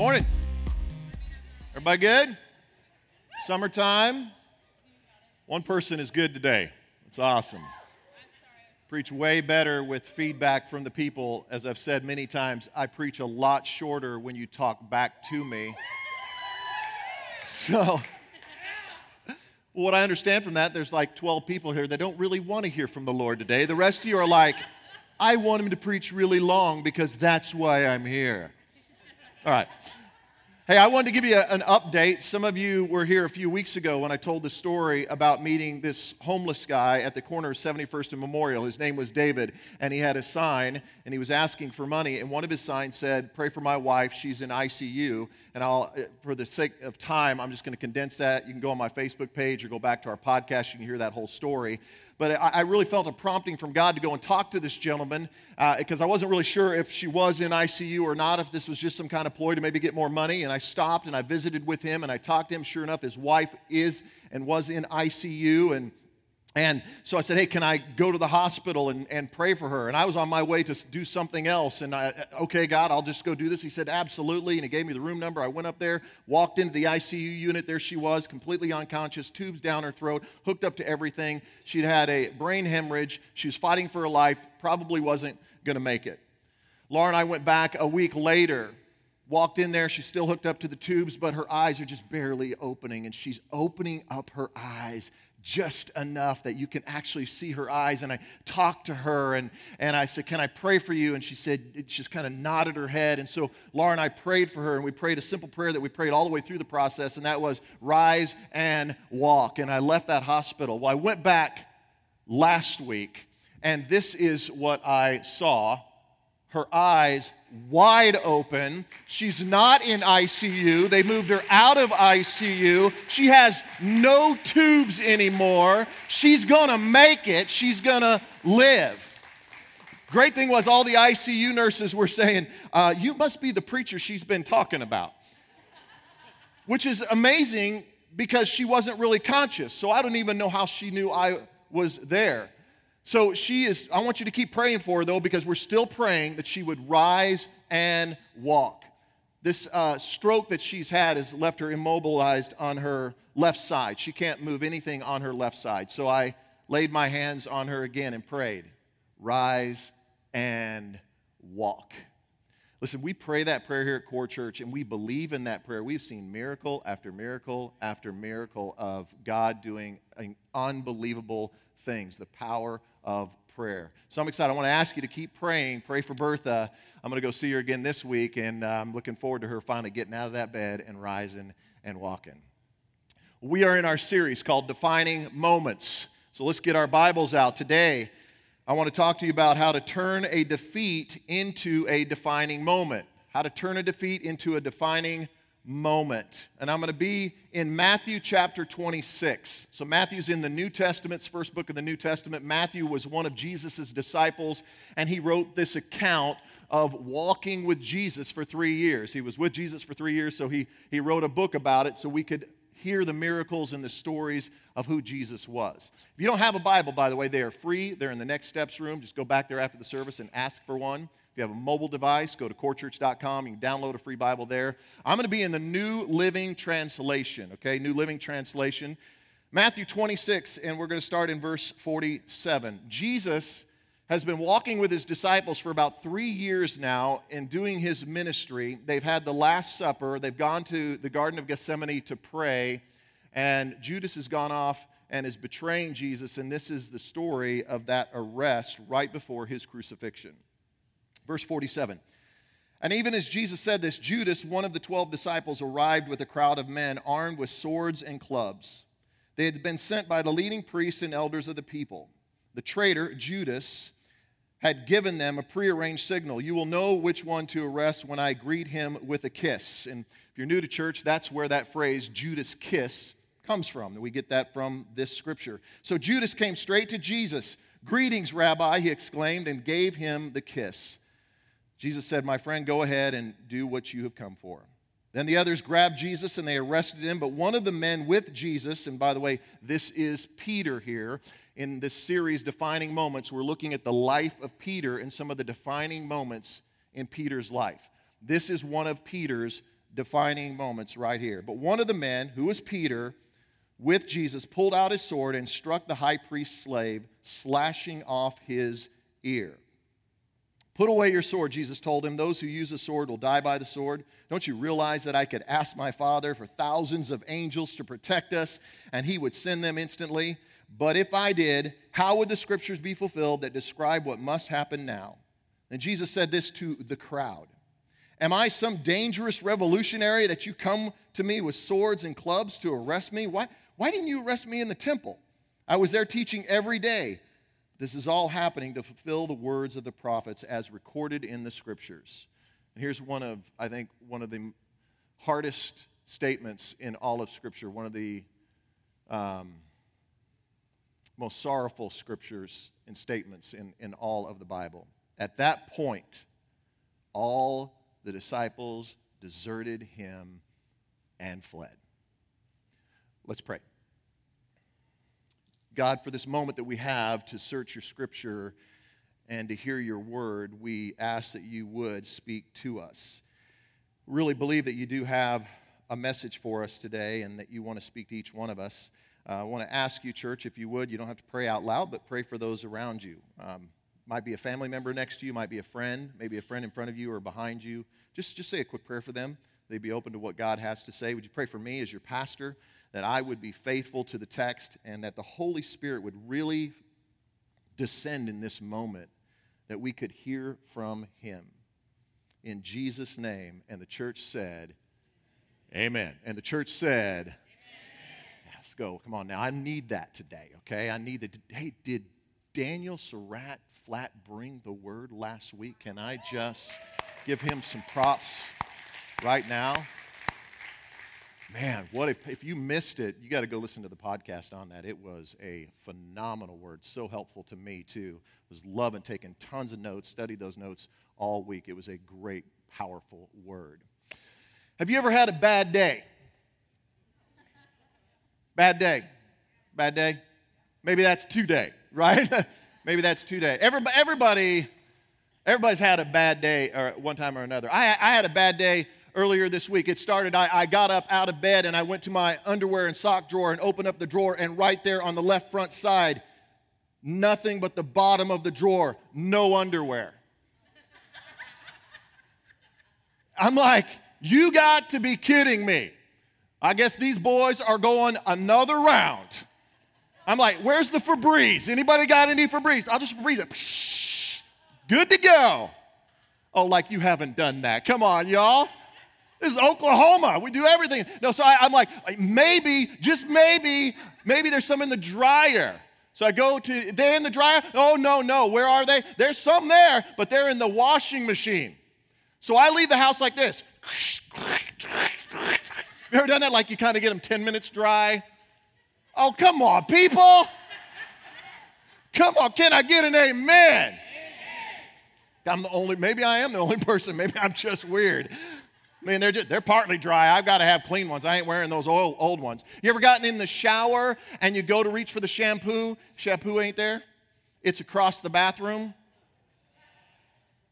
Morning. Everybody good? Summertime? One person is good today. It's awesome. Preach way better with feedback from the people. As I've said many times, I preach a lot shorter when you talk back to me. So, what I understand from that, there's like 12 people here that don't really want to hear from the Lord today. The rest of you are like, I want him to preach really long because that's why I'm here. All right. Hey, I wanted to give you a, an update. Some of you were here a few weeks ago when I told the story about meeting this homeless guy at the corner of 71st and Memorial. His name was David, and he had a sign, and he was asking for money. And one of his signs said, Pray for my wife, she's in ICU. And I'll, eh, for the sake of time, I'm just going to condense that. You can go on my Facebook page or go back to our podcast. You can hear that whole story. But I, I really felt a prompting from God to go and talk to this gentleman because uh, I wasn't really sure if she was in ICU or not, if this was just some kind of ploy to maybe get more money. And I stopped and I visited with him and I talked to him. Sure enough, his wife is and was in ICU. And and so I said, Hey, can I go to the hospital and, and pray for her? And I was on my way to do something else. And I, uh, okay, God, I'll just go do this. He said, Absolutely. And he gave me the room number. I went up there, walked into the ICU unit. There she was, completely unconscious, tubes down her throat, hooked up to everything. She'd had a brain hemorrhage. She was fighting for her life, probably wasn't going to make it. Laura and I went back a week later walked in there. She's still hooked up to the tubes, but her eyes are just barely opening. And she's opening up her eyes just enough that you can actually see her eyes. And I talked to her and, and I said, Can I pray for you? And she said, She just kind of nodded her head. And so Laura and I prayed for her and we prayed a simple prayer that we prayed all the way through the process, and that was rise and walk. And I left that hospital. Well, I went back last week, and this is what I saw her eyes wide open. She's not in ICU. They moved her out of ICU. She has no tubes anymore. She's gonna make it, she's gonna live. Great thing was, all the ICU nurses were saying, uh, You must be the preacher she's been talking about. Which is amazing because she wasn't really conscious. So I don't even know how she knew I was there. So she is, I want you to keep praying for her though, because we're still praying that she would rise and walk. This uh, stroke that she's had has left her immobilized on her left side. She can't move anything on her left side. So I laid my hands on her again and prayed, Rise and walk. Listen, we pray that prayer here at Core Church, and we believe in that prayer. We've seen miracle after miracle after miracle of God doing unbelievable things, the power of prayer. So I'm excited. I want to ask you to keep praying. Pray for Bertha. I'm going to go see her again this week, and uh, I'm looking forward to her finally getting out of that bed and rising and walking. We are in our series called Defining Moments. So let's get our Bibles out. Today, I want to talk to you about how to turn a defeat into a defining moment. How to turn a defeat into a defining moment. And I'm going to be in Matthew chapter 26. So, Matthew's in the New Testament's first book of the New Testament. Matthew was one of Jesus' disciples, and he wrote this account of walking with Jesus for three years. He was with Jesus for three years, so he, he wrote a book about it so we could hear the miracles and the stories of who Jesus was. If you don't have a Bible, by the way, they are free. They're in the next steps room. Just go back there after the service and ask for one. If you have a mobile device, go to corechurch.com. You can download a free Bible there. I'm going to be in the New Living Translation, okay? New Living Translation. Matthew 26, and we're going to start in verse 47. Jesus has been walking with his disciples for about three years now and doing his ministry. They've had the Last Supper, they've gone to the Garden of Gethsemane to pray, and Judas has gone off and is betraying Jesus, and this is the story of that arrest right before his crucifixion. Verse 47. And even as Jesus said this, Judas, one of the 12 disciples, arrived with a crowd of men armed with swords and clubs. They had been sent by the leading priests and elders of the people. The traitor, Judas, had given them a prearranged signal. You will know which one to arrest when I greet him with a kiss. And if you're new to church, that's where that phrase, Judas kiss, comes from. We get that from this scripture. So Judas came straight to Jesus. Greetings, Rabbi, he exclaimed, and gave him the kiss. Jesus said, My friend, go ahead and do what you have come for. Then the others grabbed Jesus and they arrested him. But one of the men with Jesus, and by the way, this is Peter here, in this series, Defining Moments, we're looking at the life of Peter and some of the defining moments in Peter's life. This is one of Peter's defining moments right here. But one of the men, who was Peter, with Jesus, pulled out his sword and struck the high priest's slave, slashing off his ear. Put away your sword, Jesus told him. Those who use a sword will die by the sword. Don't you realize that I could ask my Father for thousands of angels to protect us, and he would send them instantly? But if I did, how would the scriptures be fulfilled that describe what must happen now? And Jesus said this to the crowd Am I some dangerous revolutionary that you come to me with swords and clubs to arrest me? Why, why didn't you arrest me in the temple? I was there teaching every day. This is all happening to fulfill the words of the prophets as recorded in the scriptures. And here's one of, I think, one of the hardest statements in all of Scripture, one of the um, most sorrowful scriptures and statements in, in all of the Bible. At that point, all the disciples deserted him and fled. Let's pray. God, for this moment that we have to search your scripture and to hear your word, we ask that you would speak to us. Really believe that you do have a message for us today and that you want to speak to each one of us. Uh, I want to ask you, church, if you would, you don't have to pray out loud, but pray for those around you. Um, might be a family member next to you, might be a friend, maybe a friend in front of you or behind you. Just, just say a quick prayer for them. They'd be open to what God has to say. Would you pray for me as your pastor? That I would be faithful to the text and that the Holy Spirit would really descend in this moment, that we could hear from Him. In Jesus' name. And the church said, Amen. And the church said, Amen. Yes, go. Come on now. I need that today, okay? I need that. Hey, did Daniel Surratt flat bring the word last week? Can I just give him some props right now? Man, what a, if you missed it, you got to go listen to the podcast on that. It was a phenomenal word, so helpful to me too. Was loving taking tons of notes, studied those notes all week. It was a great, powerful word. Have you ever had a bad day? Bad day. Bad day. Maybe that's today, right? Maybe that's today. Everybody, everybody, everybody's had a bad day or one time or another. I, I had a bad day earlier this week. It started, I, I, got up out of bed and I went to my underwear and sock drawer and opened up the drawer, and right there on the left front side, nothing but the bottom of the drawer, no underwear. I'm like, you got to be kidding me. I guess these boys are going another round. I'm like, where's the Febreze? Anybody got any Febreze? I'll just Febreze it. Psh, good to go. Oh, like you haven't done that. Come on, y'all. This is Oklahoma. We do everything. No, so I, am like, maybe, just maybe, maybe there's some in the dryer. So I go to, they in the dryer? Oh, no, no. Where are they? There's some there, but they're in the washing machine. So I leave the house like this. You ever done that? Like you kind of get them 10 minutes dry? Oh, come on, people. Come on, can I get an amen? I'm the only, maybe I am the only person. Maybe I'm just weird. I mean, they're, just, they're partly dry. I've got to have clean ones. I ain't wearing those old, old ones. You ever gotten in the shower and you go to reach for the shampoo? Shampoo ain't there? It's across the bathroom.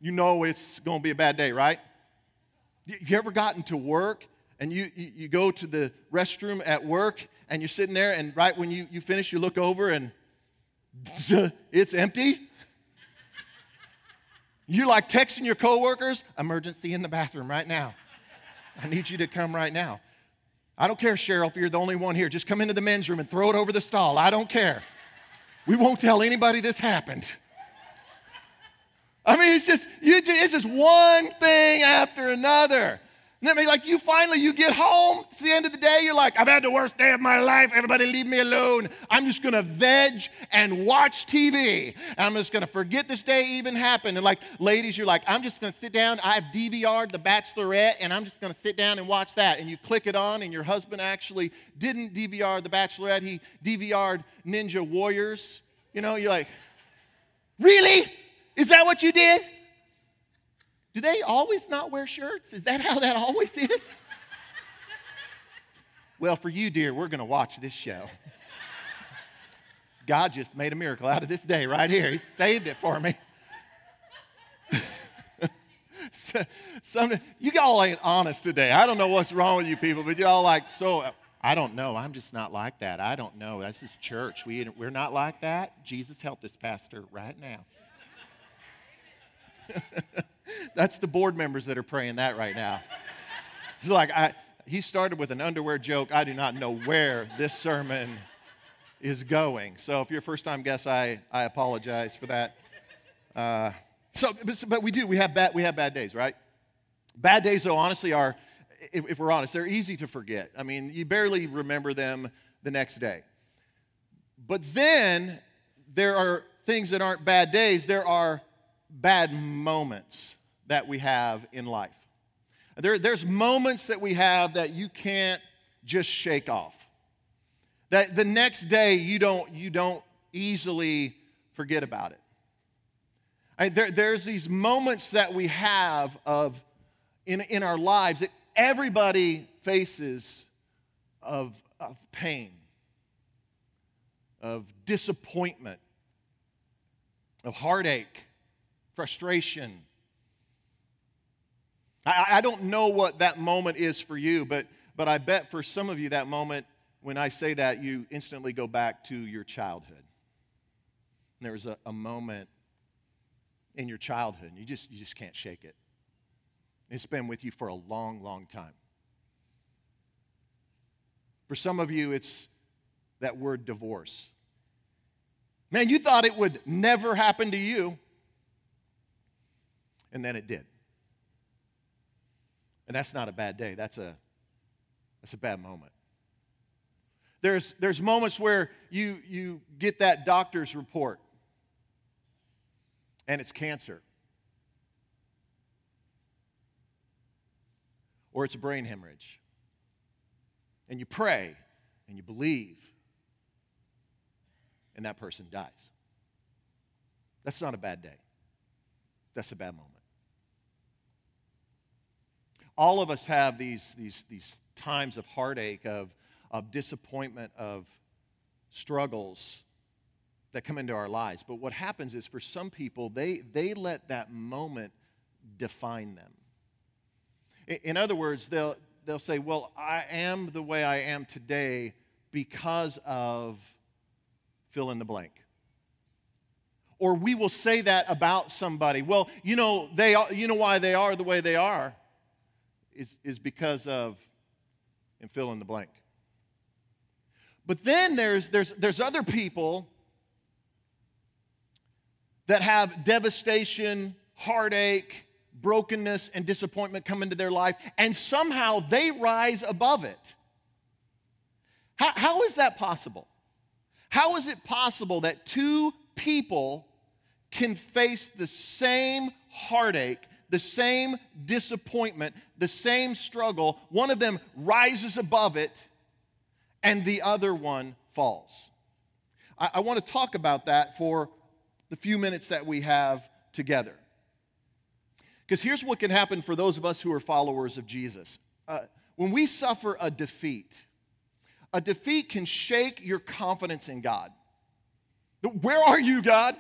You know it's going to be a bad day, right? You ever gotten to work and you, you, you, go to the restroom at work and you're sitting there and right when you, you finish, you look over and it's empty? You're like texting your coworkers, emergency in the bathroom right now. I need you to come right now. I don't care, Cheryl, if you're the only one here. Just come into the men's room and throw it over the stall. I don't care. We won't tell anybody this happened. I mean, it's just, it's just one thing after another. And then like you finally you get home, it's the end of the day, you're like, I've had the worst day of my life. Everybody leave me alone. I'm just gonna veg and watch TV. And I'm just gonna forget this day even happened. And like ladies, you're like, I'm just gonna sit down. I've DVR'd The Bachelorette, and I'm just gonna sit down and watch that. And you click it on, and your husband actually didn't DVR The Bachelorette, he DVR'd Ninja Warriors. You know, you're like, really? Is that what you did? Do they always not wear shirts? Is that how that always is? well, for you, dear, we're going to watch this show. God just made a miracle out of this day right here. He saved it for me. Some, you all ain't honest today. I don't know what's wrong with you people, but y'all like, so, I don't know. I'm just not like that. I don't know. That's his church. We, we're not like that. Jesus help this pastor right now. That's the board members that are praying that right now. It's like, I, he started with an underwear joke. I do not know where this sermon is going. So if you're a first time guest, I, I apologize for that. Uh, so, but, but, we do. We have, bad, we have bad days, right? Bad days, though, honestly, are, if, if we're honest, they're easy to forget. I mean, you barely remember them the next day. But then there are things that aren't bad days, there are bad moments that we have in life. There, there's moments that we have that you can't just shake off. That the next day you don't, you don't easily forget about it. I, there, there's these moments that we have of in, in our lives that everybody faces of, of pain, of disappointment, of heartache, frustration. I, I don't know what that moment is for you, but, but I bet for some of you that moment, when I say that, you instantly go back to your childhood. And there was a, a moment in your childhood, and you just, you just can't shake it. It's been with you for a long, long time. For some of you, it's that word divorce. Man, you thought it would never happen to you and then it did. And that's not a bad day. That's a that's a bad moment. There's there's moments where you you get that doctor's report and it's cancer. Or it's a brain hemorrhage. And you pray and you believe and that person dies. That's not a bad day. That's a bad moment all of us have these, these, these times of heartache, of, of disappointment, of struggles that come into our lives. But what happens is for some people, they, they let that moment define them. In, other words, they'll, they'll say, Well, I am the way I am today because of fill in the blank. Or we will say that about somebody. Well, you know, they, you know why they are the way they are is, is because of, and fill in the blank. But then there's, there's, there's other people that have devastation, heartache, brokenness, and disappointment come into their life, and somehow they rise above it. How, how is that possible? How is it possible that two people can face the same heartache, the same disappointment, the same struggle. One of them rises above it, and the other one falls. I, I want to talk about that for the few minutes that we have together. Because here's what can happen for those of us who are followers of Jesus. Uh, when we suffer a defeat, a defeat can shake your confidence in God. Where are you, God?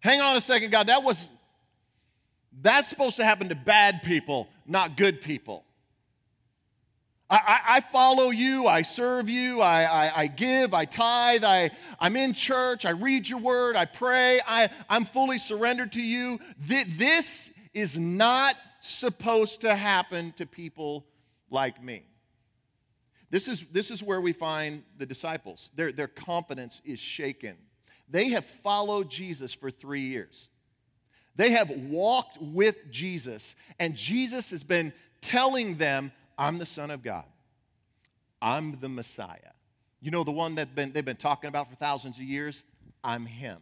Hang on a second, God. That was that's supposed to happen to bad people, not good people. I, I, I follow you, I serve you, I, I, I give, I tithe, I, I'm in church, I read your word, I pray, I, I'm fully surrendered to you. This is not supposed to happen to people like me. This is, this is where we find the disciples. Their, their confidence is shaken. They have followed Jesus for three years. They have walked with Jesus, and Jesus has been telling them, I'm the Son of God. I'm the Messiah. You know, the one that been, they've been talking about for thousands of years? I'm Him.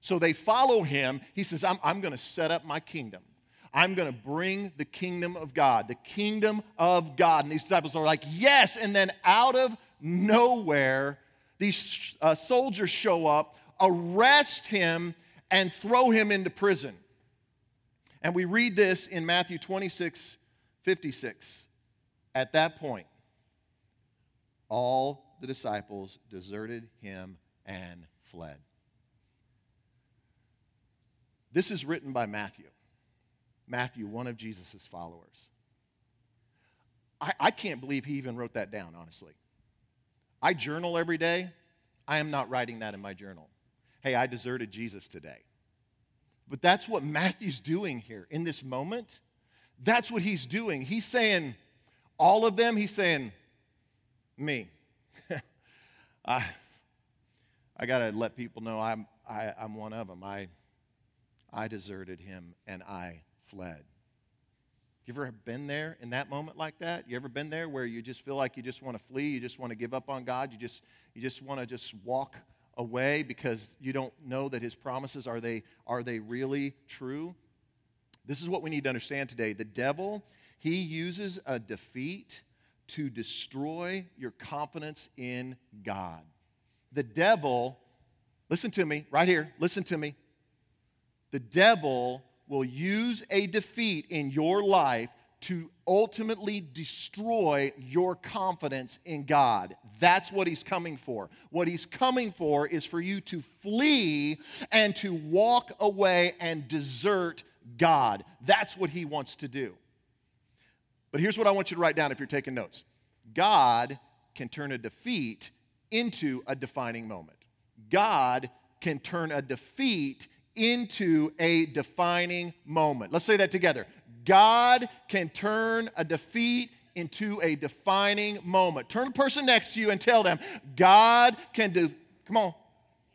So they follow Him. He says, I'm, I'm going to set up my kingdom. I'm going to bring the kingdom of God, the kingdom of God. And these disciples are like, Yes. And then out of nowhere, these uh, soldiers show up, arrest him, and throw him into prison. And we read this in Matthew 26 56. At that point, all the disciples deserted him and fled. This is written by Matthew. Matthew, one of Jesus' followers. I, I can't believe he even wrote that down, honestly. I journal every day. I am not writing that in my journal. Hey, I deserted Jesus today. But that's what Matthew's doing here in this moment. That's what he's doing. He's saying, all of them, he's saying, me. I, I got to let people know I'm, I, I'm one of them. I, I deserted him and I fled. You ever been there in that moment like that? You ever been there where you just feel like you just want to flee, you just want to give up on God, you just you just want to just walk away because you don't know that his promises are they are they really true? This is what we need to understand today. The devil, he uses a defeat to destroy your confidence in God. The devil, listen to me right here, listen to me. The devil will use a defeat in your life to ultimately destroy your confidence in God. That's what he's coming for. What he's coming for is for you to flee and to walk away and desert God. That's what he wants to do. But here's what I want you to write down if you're taking notes God can turn a defeat into a defining moment. God can turn a defeat into a defining moment. Let's say that together. God can turn a defeat into a defining moment. Turn the person next to you and tell them, God can do, come on,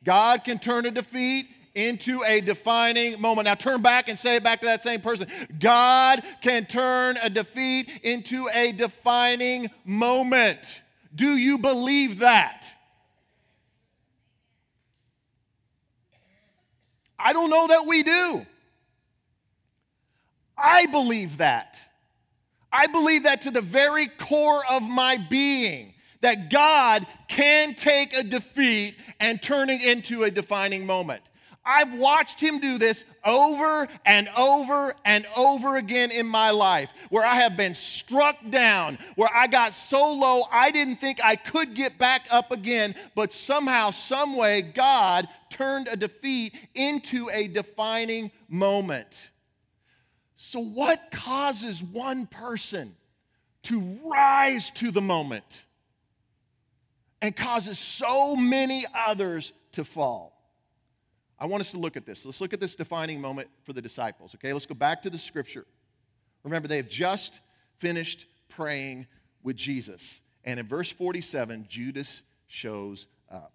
God can turn a defeat into a defining moment. Now turn back and say it back to that same person. God can turn a defeat into a defining moment. Do you believe that? I don't know that we do. I believe that. I believe that to the very core of my being, that God can take a defeat and turn it into a defining moment. I've watched him do this over and over and over again in my life, where I have been struck down, where I got so low I didn't think I could get back up again, but somehow, someway, God turned a defeat into a defining moment. So, what causes one person to rise to the moment and causes so many others to fall? I want us to look at this. Let's look at this defining moment for the disciples, okay? Let's go back to the scripture. Remember, they have just finished praying with Jesus. And in verse 47, Judas shows up.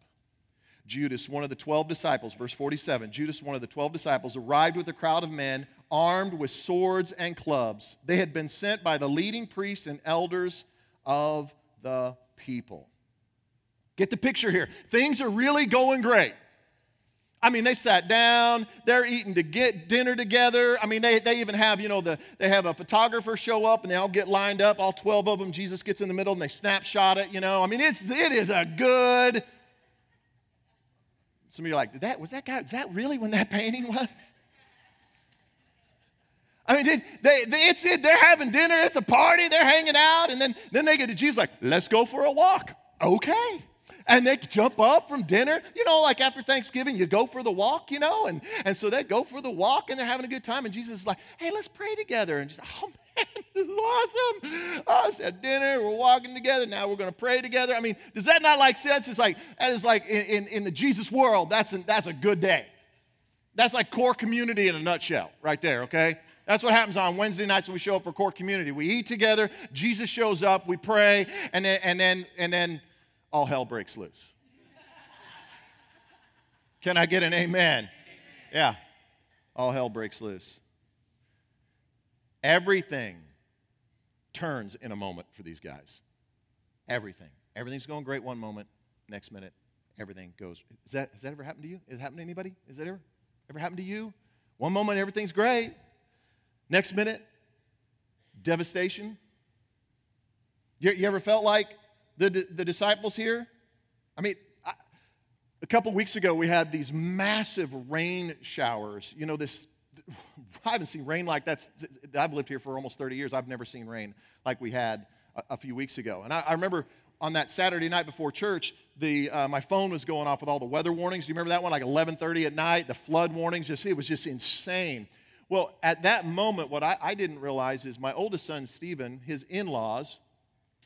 Judas, one of the 12 disciples, verse 47, Judas, one of the 12 disciples, arrived with a crowd of men armed with swords and clubs. They had been sent by the leading priests and elders of the people. Get the picture here. Things are really going great. I mean, they sat down, they're eating to get dinner together. I mean, they, they even have, you know, the, they have a photographer show up and they all get lined up, all 12 of them. Jesus gets in the middle and they snapshot it, you know. I mean, it's, it is a good. Some of you are like, that, was that guy, is that really when that painting was? I mean, they, they, it's it, they're having dinner, it's a party, they're hanging out, and then, then they get to Jesus like, let's go for a walk. Okay and they jump up from dinner. You know, like after Thanksgiving, you go for the walk, you know, and, and so they go for the walk and they're having a good time. And Jesus is like, hey, let's pray together. And just, oh man, this is awesome. Oh, it's at dinner, we're walking together. Now we're to pray together. I mean, does that not like sense? It's like, that is like in, in, in the Jesus world, that's, that's a good day. That's like core community in a nutshell, right there, okay? That's what happens on Wednesday nights when we show up for core community. We eat together, Jesus shows up, we pray, and then and then and then all hell breaks loose. Can I get an amen? Yeah, all hell breaks loose. Everything turns in a moment for these guys. Everything. Everything's going great one moment, next minute, everything goes. Is that, has that ever happened to you? Has it happened to anybody? Has that ever, ever happened to you? One moment, everything's great. Next minute, devastation. You, you ever felt like the, the disciples here? I mean, I, a couple weeks ago, we had these massive rain showers. You know, this, I haven't seen rain like that. I've lived here for almost 30 years. I've never seen rain like we had a, a few weeks ago. And I, I, remember on that Saturday night before church, the, uh, my phone was going off with all the weather warnings. Do you remember that one? Like 11:30 at night, the flood warnings. Just it was just insane. Well, at that moment, what I, I didn't realize is my oldest son, Stephen, his in laws,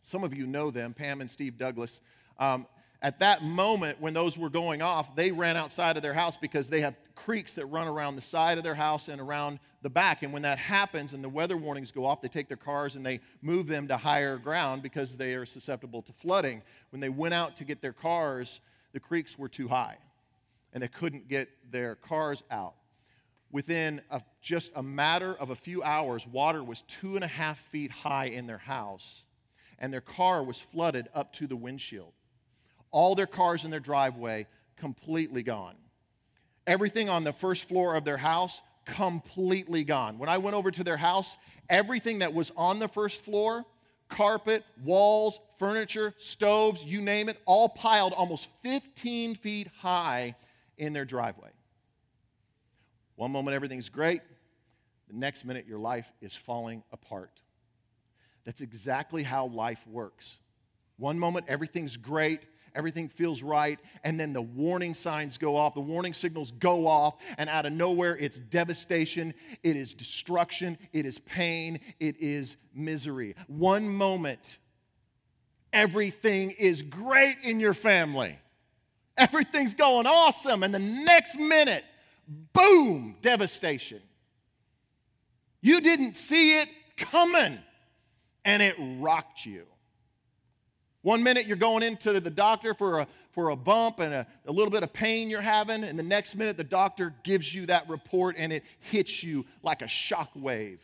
some of you know them, Pam and Steve Douglas. Um, at that moment, when those were going off, they ran outside of their house because they have creeks that run around the side of their house and around the back. And when that happens and the weather warnings go off, they take their cars and they move them to higher ground because they are susceptible to flooding. When they went out to get their cars, the creeks were too high and they couldn't get their cars out. Within a, just a matter of a few hours, water was two and a half feet high in their house, and their car was flooded up to the windshield all their cars in their driveway completely gone. Everything on the first floor of their house completely gone. When I went over to their house, everything that was on the first floor carpet, walls, furniture, stoves, you name it, all piled almost 15 feet high in their driveway. One moment everything's great, the next minute your life is falling apart. That's exactly how life works. One moment everything's great, everything feels right, and then the warning signs go off, the warning signals go off, and out of nowhere, it's devastation, it is destruction, it is pain, it is misery. One moment, everything is great in your family, everything's going awesome, and the next minute, boom, devastation. You didn't see it coming, and it rocked you. One minute you're going into the doctor for a, for a bump and a, a little bit of pain you're having, and the next minute the doctor gives you that report and it hits you like a shock wave.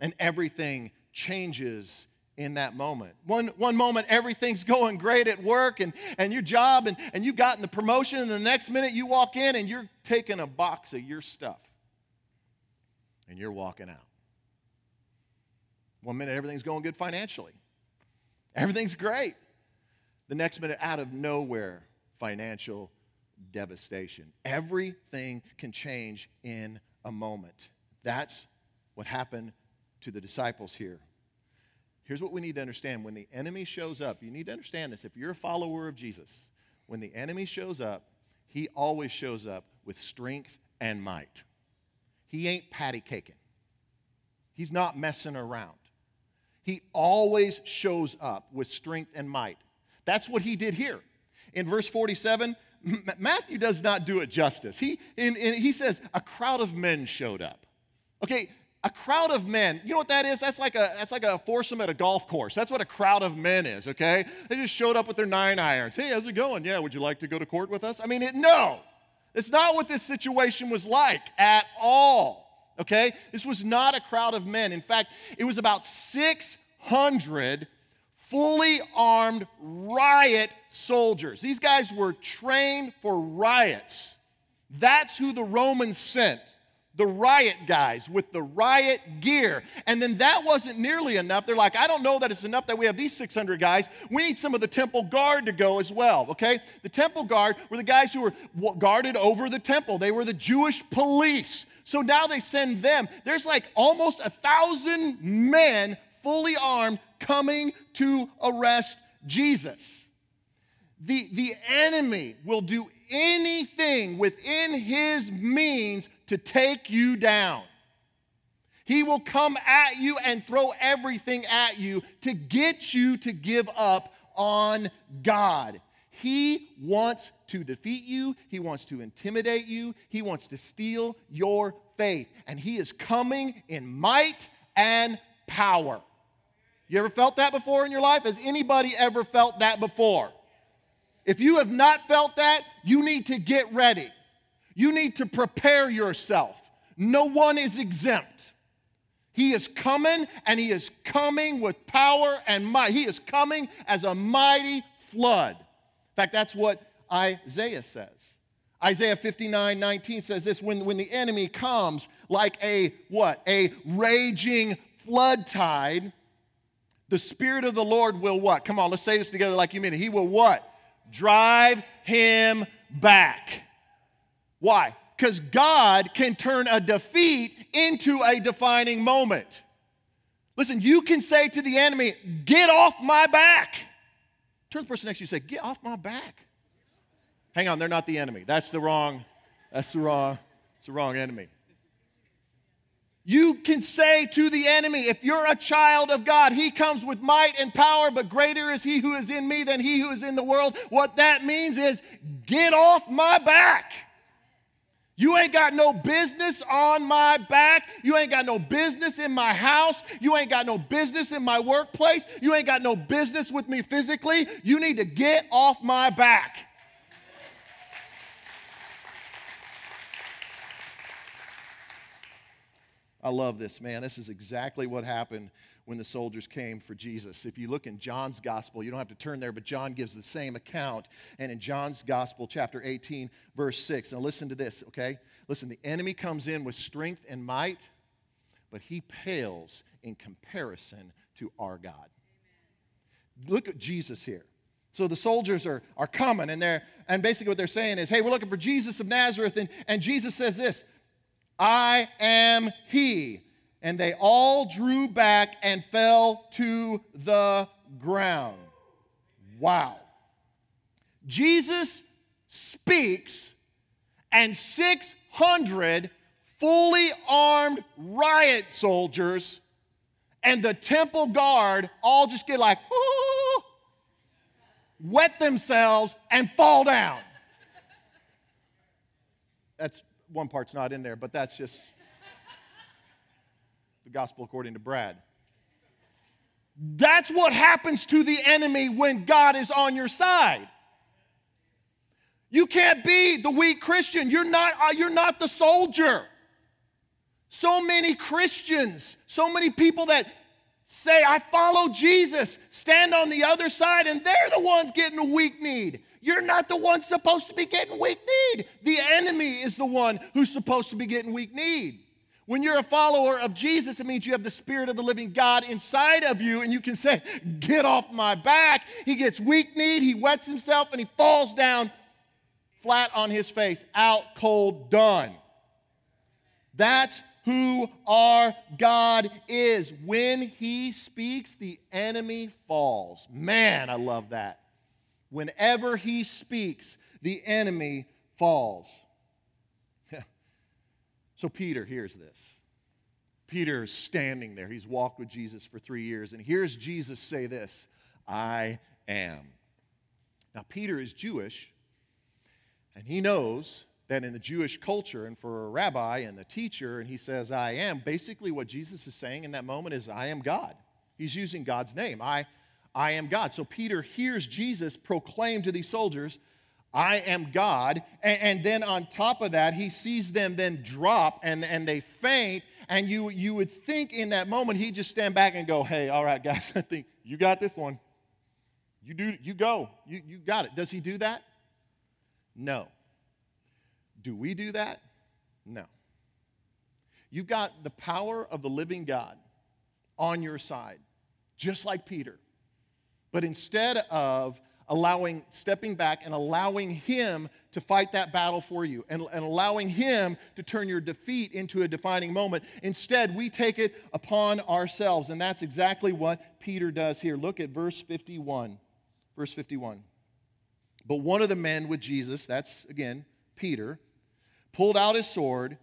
And everything changes in that moment. One, one moment, everything's going great at work and, and your job, and, and you've gotten the promotion, and the next minute you walk in and you're taking a box of your stuff and you're walking out. One minute, everything's going good financially. Everything's great. The next minute, out of nowhere, financial devastation. Everything can change in a moment. That's what happened to the disciples here. Here's what we need to understand when the enemy shows up, you need to understand this. If you're a follower of Jesus, when the enemy shows up, he always shows up with strength and might. He ain't patty caking, he's not messing around. He always shows up with strength and might. That's what he did here. In verse 47, Matthew does not do it justice. He, in, in, he says, a crowd of men showed up. Okay, a crowd of men. You know what that is? That's like a that's like a foursome at a golf course. That's what a crowd of men is. Okay, they just showed up with their nine irons. Hey, how's it going? Yeah, would you like to go to court with us? I mean, it, no, it's not what this situation was like at all okay? This was not a crowd of men. In fact, it was about 600 fully armed riot soldiers. These guys were trained for riots. That's who the Romans sent the riot guys with the riot gear. And then that wasn't nearly enough. They're like, I don't know that it's enough that we have these 600 guys. We need some of the temple guard to go as well, okay? The temple guard were the guys who were guarded over the temple, they were the Jewish police. So now they send them. There's like almost a thousand men fully armed coming to arrest Jesus. The, the enemy will do anything within his means to take you down. He will come at you and throw everything at you to get you to give up on God. He wants to defeat you, he wants to intimidate you, he wants to steal your faith. And he is coming in might and power. You ever felt that before in your life? Has anybody ever felt that before? If you have not felt that, you need to get ready. You need to prepare yourself. No one is exempt. He is coming and he is coming with power and might. He is coming as a mighty flood. In fact, that's what Isaiah says. Isaiah 59 19 says this when, when the enemy comes like a what? A raging flood tide, the Spirit of the Lord will what? Come on, let's say this together like you mean it. He will what? Drive him back. Why? Because God can turn a defeat into a defining moment. Listen, you can say to the enemy, Get off my back. Turn the person next to you and say, Get off my back. Hang on, they're not the enemy. That's the wrong, that's the wrong, it's the wrong enemy. You can say to the enemy, if you're a child of God, he comes with might and power, but greater is he who is in me than he who is in the world. What that means is, get off my back. You ain't got no business on my back. You ain't got no business in my house. You ain't got no business in my workplace. You ain't got no business with me physically. You need to get off my back. I love this, man. This is exactly what happened when the soldiers came for Jesus. If you look in John's gospel, you don't have to turn there, but John gives the same account. And in John's gospel, chapter 18, verse 6, now listen to this, okay? Listen, the enemy comes in with strength and might, but he pales in comparison to our God. Look at Jesus here. So the soldiers are, are coming, and they're and basically what they're saying is, hey, we're looking for Jesus of Nazareth. And, and Jesus says this I am he. And they all drew back and fell to the ground. Wow. Jesus speaks, and 600 fully armed riot soldiers and the temple guard all just get like, wet themselves, and fall down. That's one part's not in there, but that's just the gospel according to Brad. That's what happens to the enemy when God is on your side. You can't be the weak Christian. You're not, uh, you're not the soldier. So many Christians, so many people that say, I follow Jesus, stand on the other side, and they're the ones getting a weak kneed. You're not the one supposed to be getting weak kneed. The enemy is the one who's supposed to be getting weak kneed. When you're a follower of Jesus, it means you have the Spirit of the living God inside of you, and you can say, Get off my back. He gets weak kneed, he wets himself, and he falls down flat on his face, out cold, done. That's who our God is. When he speaks, the enemy falls. Man, I love that. Whenever he speaks, the enemy falls. So Peter hears this. Peter is standing there. He's walked with Jesus for three years and hears Jesus say this I am. Now, Peter is Jewish, and he knows that in the Jewish culture and for a rabbi and the teacher, and he says, I am, basically what Jesus is saying in that moment is, I am God. He's using God's name. I I am God. So Peter hears Jesus proclaim to these soldiers, I am God. And, and, then on top of that, he sees them then drop and, and they faint. And you, you would think in that moment he'd just stand back and go, Hey, all right, guys, I think you got this one. You do, you go. You, you got it. Does he do that? No. Do we do that? No. You've got the power of the living God on your side, just like Peter. But instead of allowing, stepping back and allowing Him to fight that battle for you and, and allowing Him to turn your defeat into a defining moment, instead we take it upon ourselves. And that's exactly what Peter does here. Look at verse 51. Verse 51. But one of the men with Jesus, that's again Peter, pulled out his sword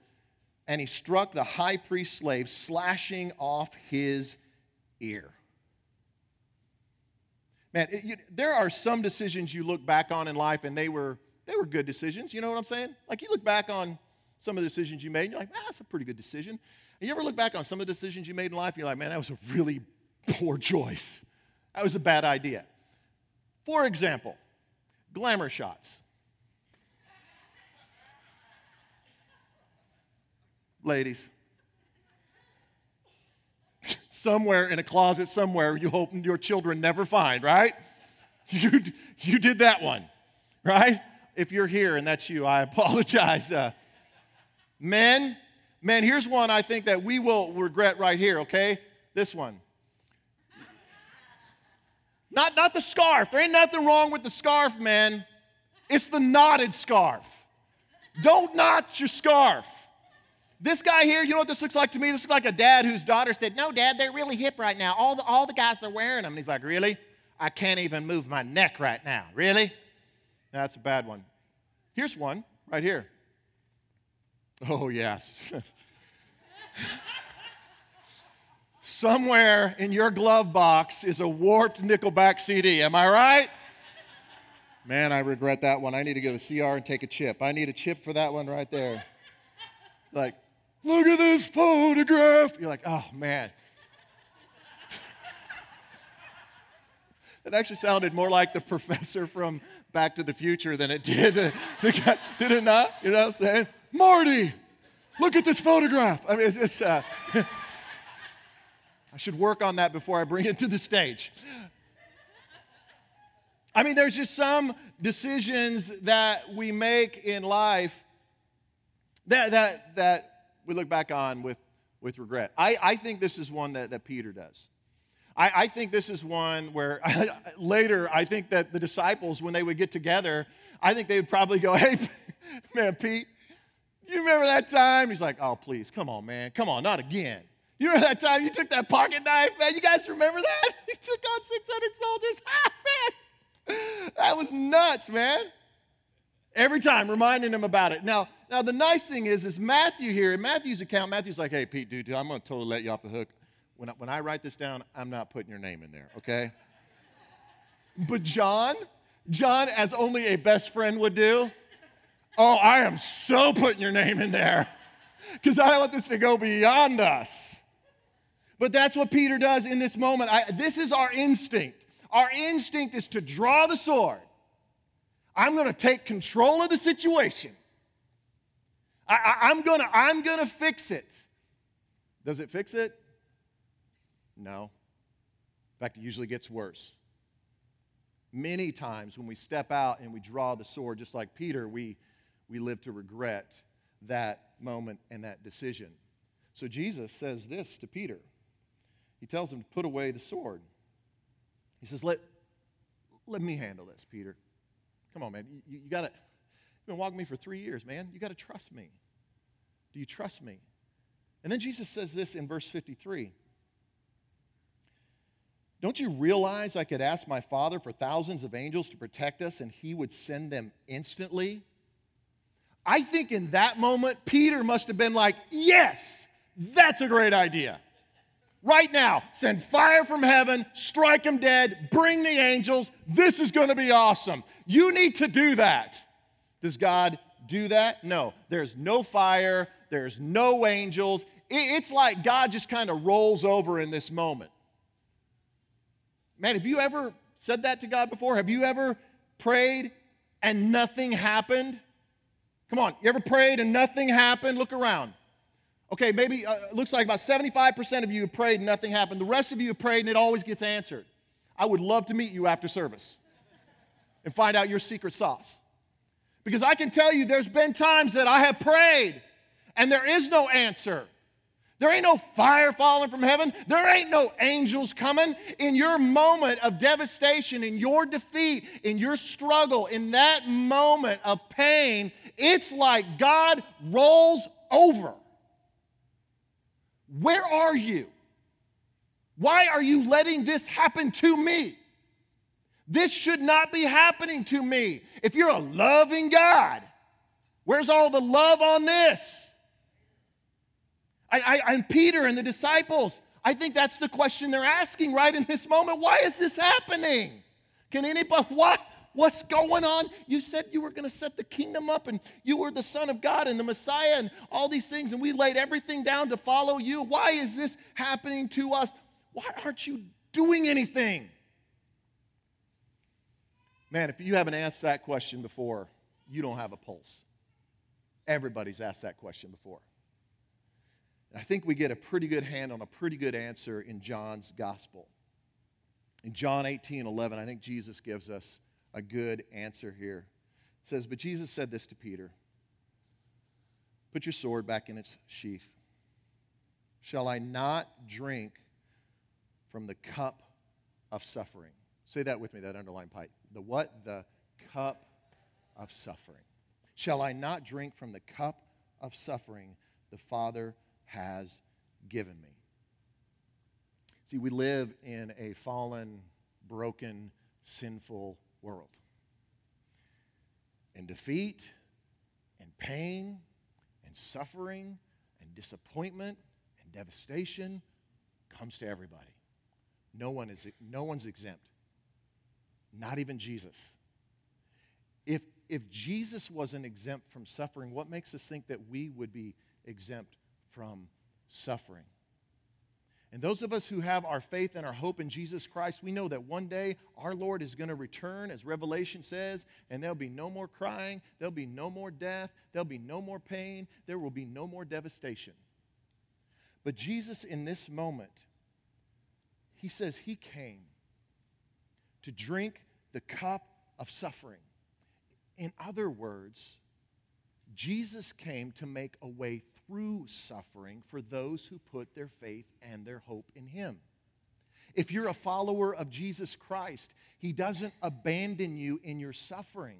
and he struck the high priest's slave, slashing off his ear. Man, it, you, there are some decisions you look back on in life and they were, they were good decisions. You know what I'm saying? Like you look back on some of the decisions you made and you're like, ah, that's a pretty good decision. And you ever look back on some of the decisions you made in life and you're like, man, that was a really poor choice. That was a bad idea. For example, glamour shots. Ladies, somewhere in a closet somewhere you hope your children never find, right? You, you did that one, right? If you're here and that's you, I apologize. Uh, men, men, here's one I think that we will regret right here, okay? This one. Not, not the scarf. There ain't nothing wrong with the scarf, man. It's the knotted scarf. Don't knot your scarf. This guy here, you know what this looks like to me? This looks like a dad whose daughter said, No, dad, they're really hip right now. All the, all the guys are wearing them. And he's like, Really? I can't even move my neck right now. Really? That's a bad one. Here's one right here. Oh, yes. somewhere in your glove box is a warped Nickelback CD. Am I right? Man, I regret that one. I need to go to CR and take a chip. I need a chip for that one right there. Like, look at this photograph. You're like, oh man. It actually sounded more like the professor from Back to the Future than it did. The guy, did it not? You know what I'm saying? Marty, look at this photograph. I mean, it's just, uh, I should work on that before I bring it to the stage. I mean, there's just some decisions that we make in life that, that, that we look back on with, with regret. I, I think this is one that, that Peter does. I, I think this is one where later, I think that the disciples, when they would get together, I think they would probably go, Hey, man, Pete, you remember that time? He's like, Oh, please, come on, man. Come on, not again. You remember that time you took that pocket knife, man? You guys remember that? You took on 600 soldiers. Ah, man. That was nuts, man. Every time reminding him about it. Now, now the nice thing is, is Matthew here, in Matthew's account, Matthew's like, hey, Pete, dude, dude I'm going to totally let you off the hook. When I, when I write this down, I'm not putting your name in there, okay? but John, John, as only a best friend would do, oh, I am so putting your name in there because I want this to go beyond us. But that's what Peter does in this moment. I, this is our instinct. Our instinct is to draw the sword. I'm going to take control of the situation. I, am going to I'm going to fix it. Does it fix it? No. In fact, it usually gets worse. Many times when we step out and we draw the sword, just like Peter, we, we live to regret that moment and that decision. So Jesus says this to Peter. He tells him to put away the sword. He says, Let, let me handle this, Peter. Come on, man. You, you got to, you've been walking me for three years, man. You got to trust me. Do you trust me? And then Jesus says this in verse 53 Don't you realize I could ask my Father for thousands of angels to protect us and he would send them instantly? I think in that moment, Peter must have been like, Yes, that's a great idea. Right now, send fire from heaven, strike them dead, bring the angels. This is going to be awesome. You need to do that. Does God do that? No. There's no fire, there's no angels. It's like God just kind of rolls over in this moment. Man, have you ever said that to God before? Have you ever prayed and nothing happened? Come on, you ever prayed and nothing happened? Look around. Okay, maybe uh, looks like about 75% of you have prayed and nothing happened. The rest of you have prayed and it always gets answered. I would love to meet you after service and find out your secret sauce. Because I can tell you, there's been times that I have prayed and there is no answer. There ain't no fire falling from heaven. There ain't no angels coming. In your moment of devastation, in your defeat, in your struggle, in that moment of pain, it's like God rolls over. Where are you? Why are you letting this happen to me? This should not be happening to me. If you're a loving God, where's all the love on this? I, I, and Peter and the disciples, I think that's the question they're asking right in this moment. Why is this happening? Can anybody, what? What's going on? You said you were going to set the kingdom up and you were the Son of God and the Messiah and all these things, and we laid everything down to follow you. Why is this happening to us? Why aren't you doing anything? Man, if you haven't asked that question before, you don't have a pulse. Everybody's asked that question before. And I think we get a pretty good hand on a pretty good answer in John's gospel. In John 18 11, I think Jesus gives us a good answer here. It says, But Jesus said this to Peter Put your sword back in its sheath. Shall I not drink from the cup of suffering? Say that with me, that underlined pipe. The what? The cup of suffering. Shall I not drink from the cup of suffering the Father has given me? See, we live in a fallen, broken, sinful world. And defeat and pain and suffering and disappointment and devastation comes to everybody. No, one is, no one's exempt, not even Jesus. If, if Jesus wasn't exempt from suffering, what makes us think that we would be exempt from suffering? And those of us who have our faith and our hope in Jesus Christ, we know that one day our Lord is going to return, as Revelation says, and there'll be no more crying, there'll be no more death, there'll be no more pain, there will be no more devastation. But Jesus, in this moment, he says he came to drink the cup of suffering. In other words, Jesus came to make a way through suffering for those who put their faith and their hope in him. If you're a follower of Jesus Christ, he doesn't abandon you in your suffering.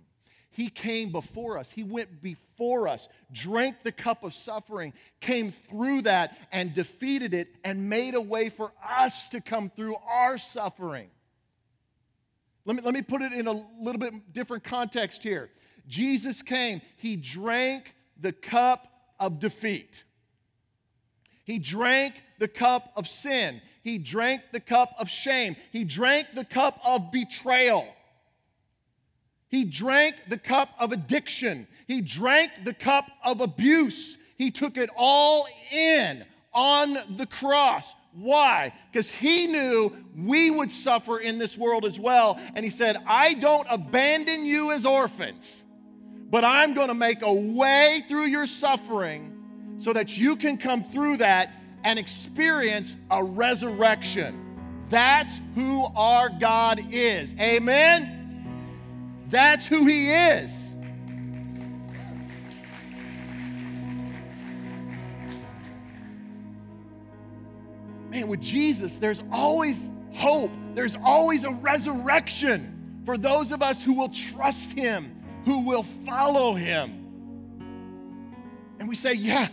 He came before us. He went before us, drank the cup of suffering, came through that and defeated it and made a way for us to come through our suffering. Let me, let me put it in a little bit different context here. Jesus came, He drank the cup of defeat. He drank the cup of sin. He drank the cup of shame. He drank the cup of betrayal. He drank the cup of addiction. He drank the cup of abuse. He took it all in on the cross. Why? Because he knew we would suffer in this world as well. And he said, I don't abandon you as orphans, but I'm going to make a way through your suffering so that you can come through that and experience a resurrection. That's who our God is. Amen? That's who He is. Man, with Jesus, there's always hope, there's always a resurrection for those of us who will trust Him, who will follow Him. And we say, yeah,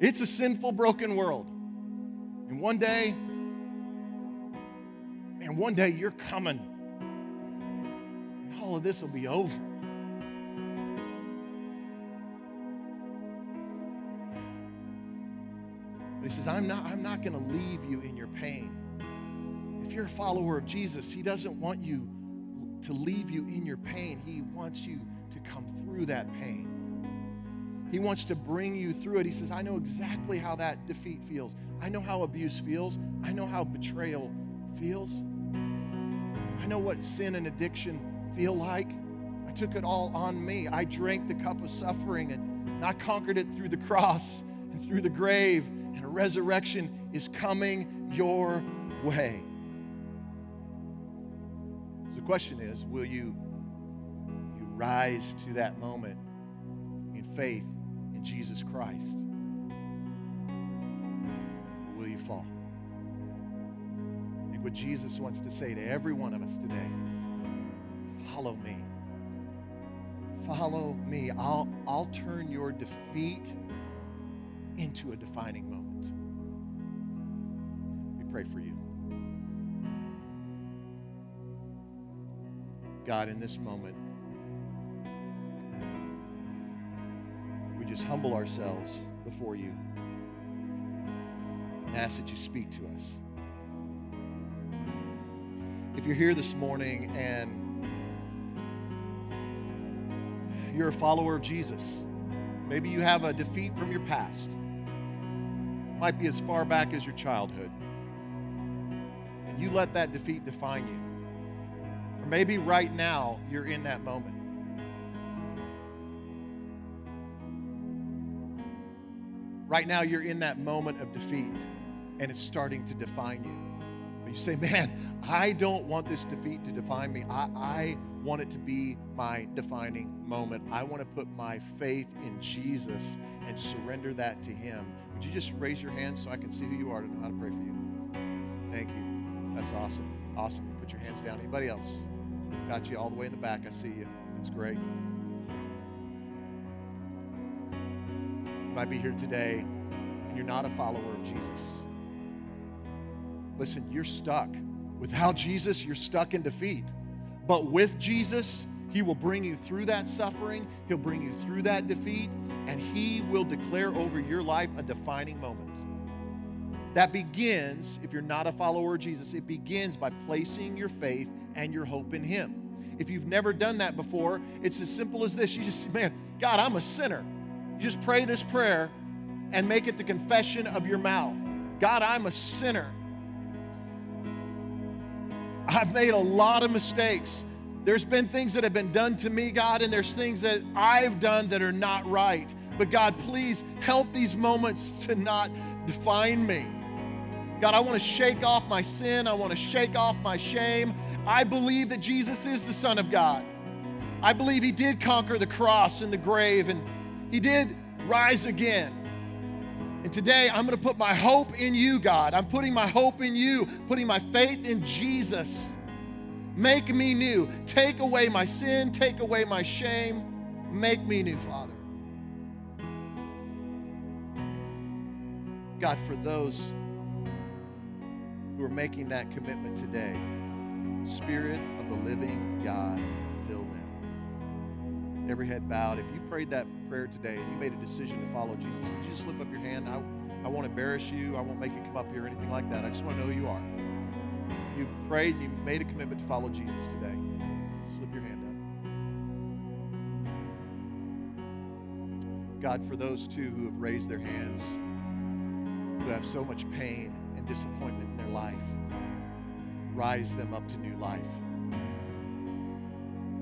it's a sinful, broken world. And one day, and one day you're coming And all of this will be over. He says, I'm not, I'm not going to leave you in your pain. If you're a follower of Jesus, he doesn't want you to leave you in your pain. He wants you to come through that pain. He wants to bring you through it. He says, I know exactly how that defeat feels. I know how abuse feels. I know how betrayal feels. I know what sin and addiction feel like. I took it all on me. I drank the cup of suffering and, I conquered it through the cross and through the grave. A resurrection is coming your way. So the question is will you, you rise to that moment in faith in Jesus Christ? Or will you fall? Think what Jesus wants to say to every one of us today Follow me. Follow me. I'll, I'll turn your defeat into a defining moment. Pray for you. God, in this moment, we just humble ourselves before you and ask that you speak to us. If you're here this morning and you're a follower of Jesus. Maybe you have a defeat from your past. Might be as far back as your childhood. You let that defeat define you. Or maybe right now you're in that moment. Right now you're in that moment of defeat and it's starting to define you. But you say, man, I don't want this defeat to define me. I, I want it to be my defining moment. I want to put my faith in Jesus and surrender that to Him. Would you just raise your hand so I can see who you are to know how to pray for you? Thank you. That's awesome. Awesome. Put your hands down. Anybody else? Got you all the way in the back. I see you. That's great. You might be here today and you're not a follower of Jesus. Listen, you're stuck. Without Jesus, you're stuck in defeat. But with Jesus, He will bring you through that suffering, He'll bring you through that defeat, and He will declare over your life a defining moment. That begins, if you're not a follower of Jesus, it begins by placing your faith and your hope in Him. If you've never done that before, it's as simple as this. You just, say, man, God, I'm a sinner. You just pray this prayer and make it the confession of your mouth. God, I'm a sinner. I've made a lot of mistakes. There's been things that have been done to me, God, and there's things that I've done that are not right. But God, please help these moments to not define me. God, I want to shake off my sin. I want to shake off my shame. I believe that Jesus is the Son of God. I believe He did conquer the cross and the grave, and He did rise again. And today I'm going to put my hope in you, God. I'm putting my hope in you, putting my faith in Jesus. Make me new. Take away my sin, take away my shame. Make me new, Father. God, for those who are making that commitment today, Spirit of the living God, fill them. Every head bowed. If you prayed that prayer today and you made a decision to follow Jesus, would you just slip up your hand? I, I won't embarrass you. I won't make you come up here or anything like that. I just want to know who you are. You prayed and you made a commitment to follow Jesus today. Slip your hand up. God, for those two who have raised their hands, who have so much pain disappointment in their life, rise them up to new life.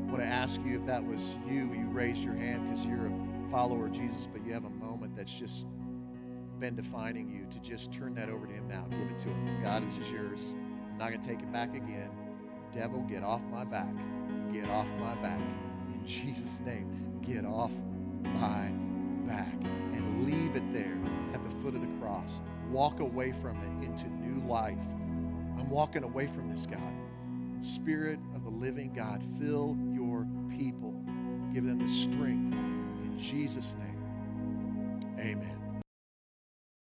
I want to ask you if that was you, you raised your hand because you're a follower of Jesus, but you have a moment that's just been defining you, to just turn that over to Him now. Give it to Him. God, this is yours. I'm not going to take it back again. Devil, get off my back. Get off my back. In Jesus' name, get off my back and leave it there at the foot of the cross. Walk away from it into new life. I'm walking away from this, God. Spirit of the living God, fill your people. Give them the strength. In Jesus' name, amen.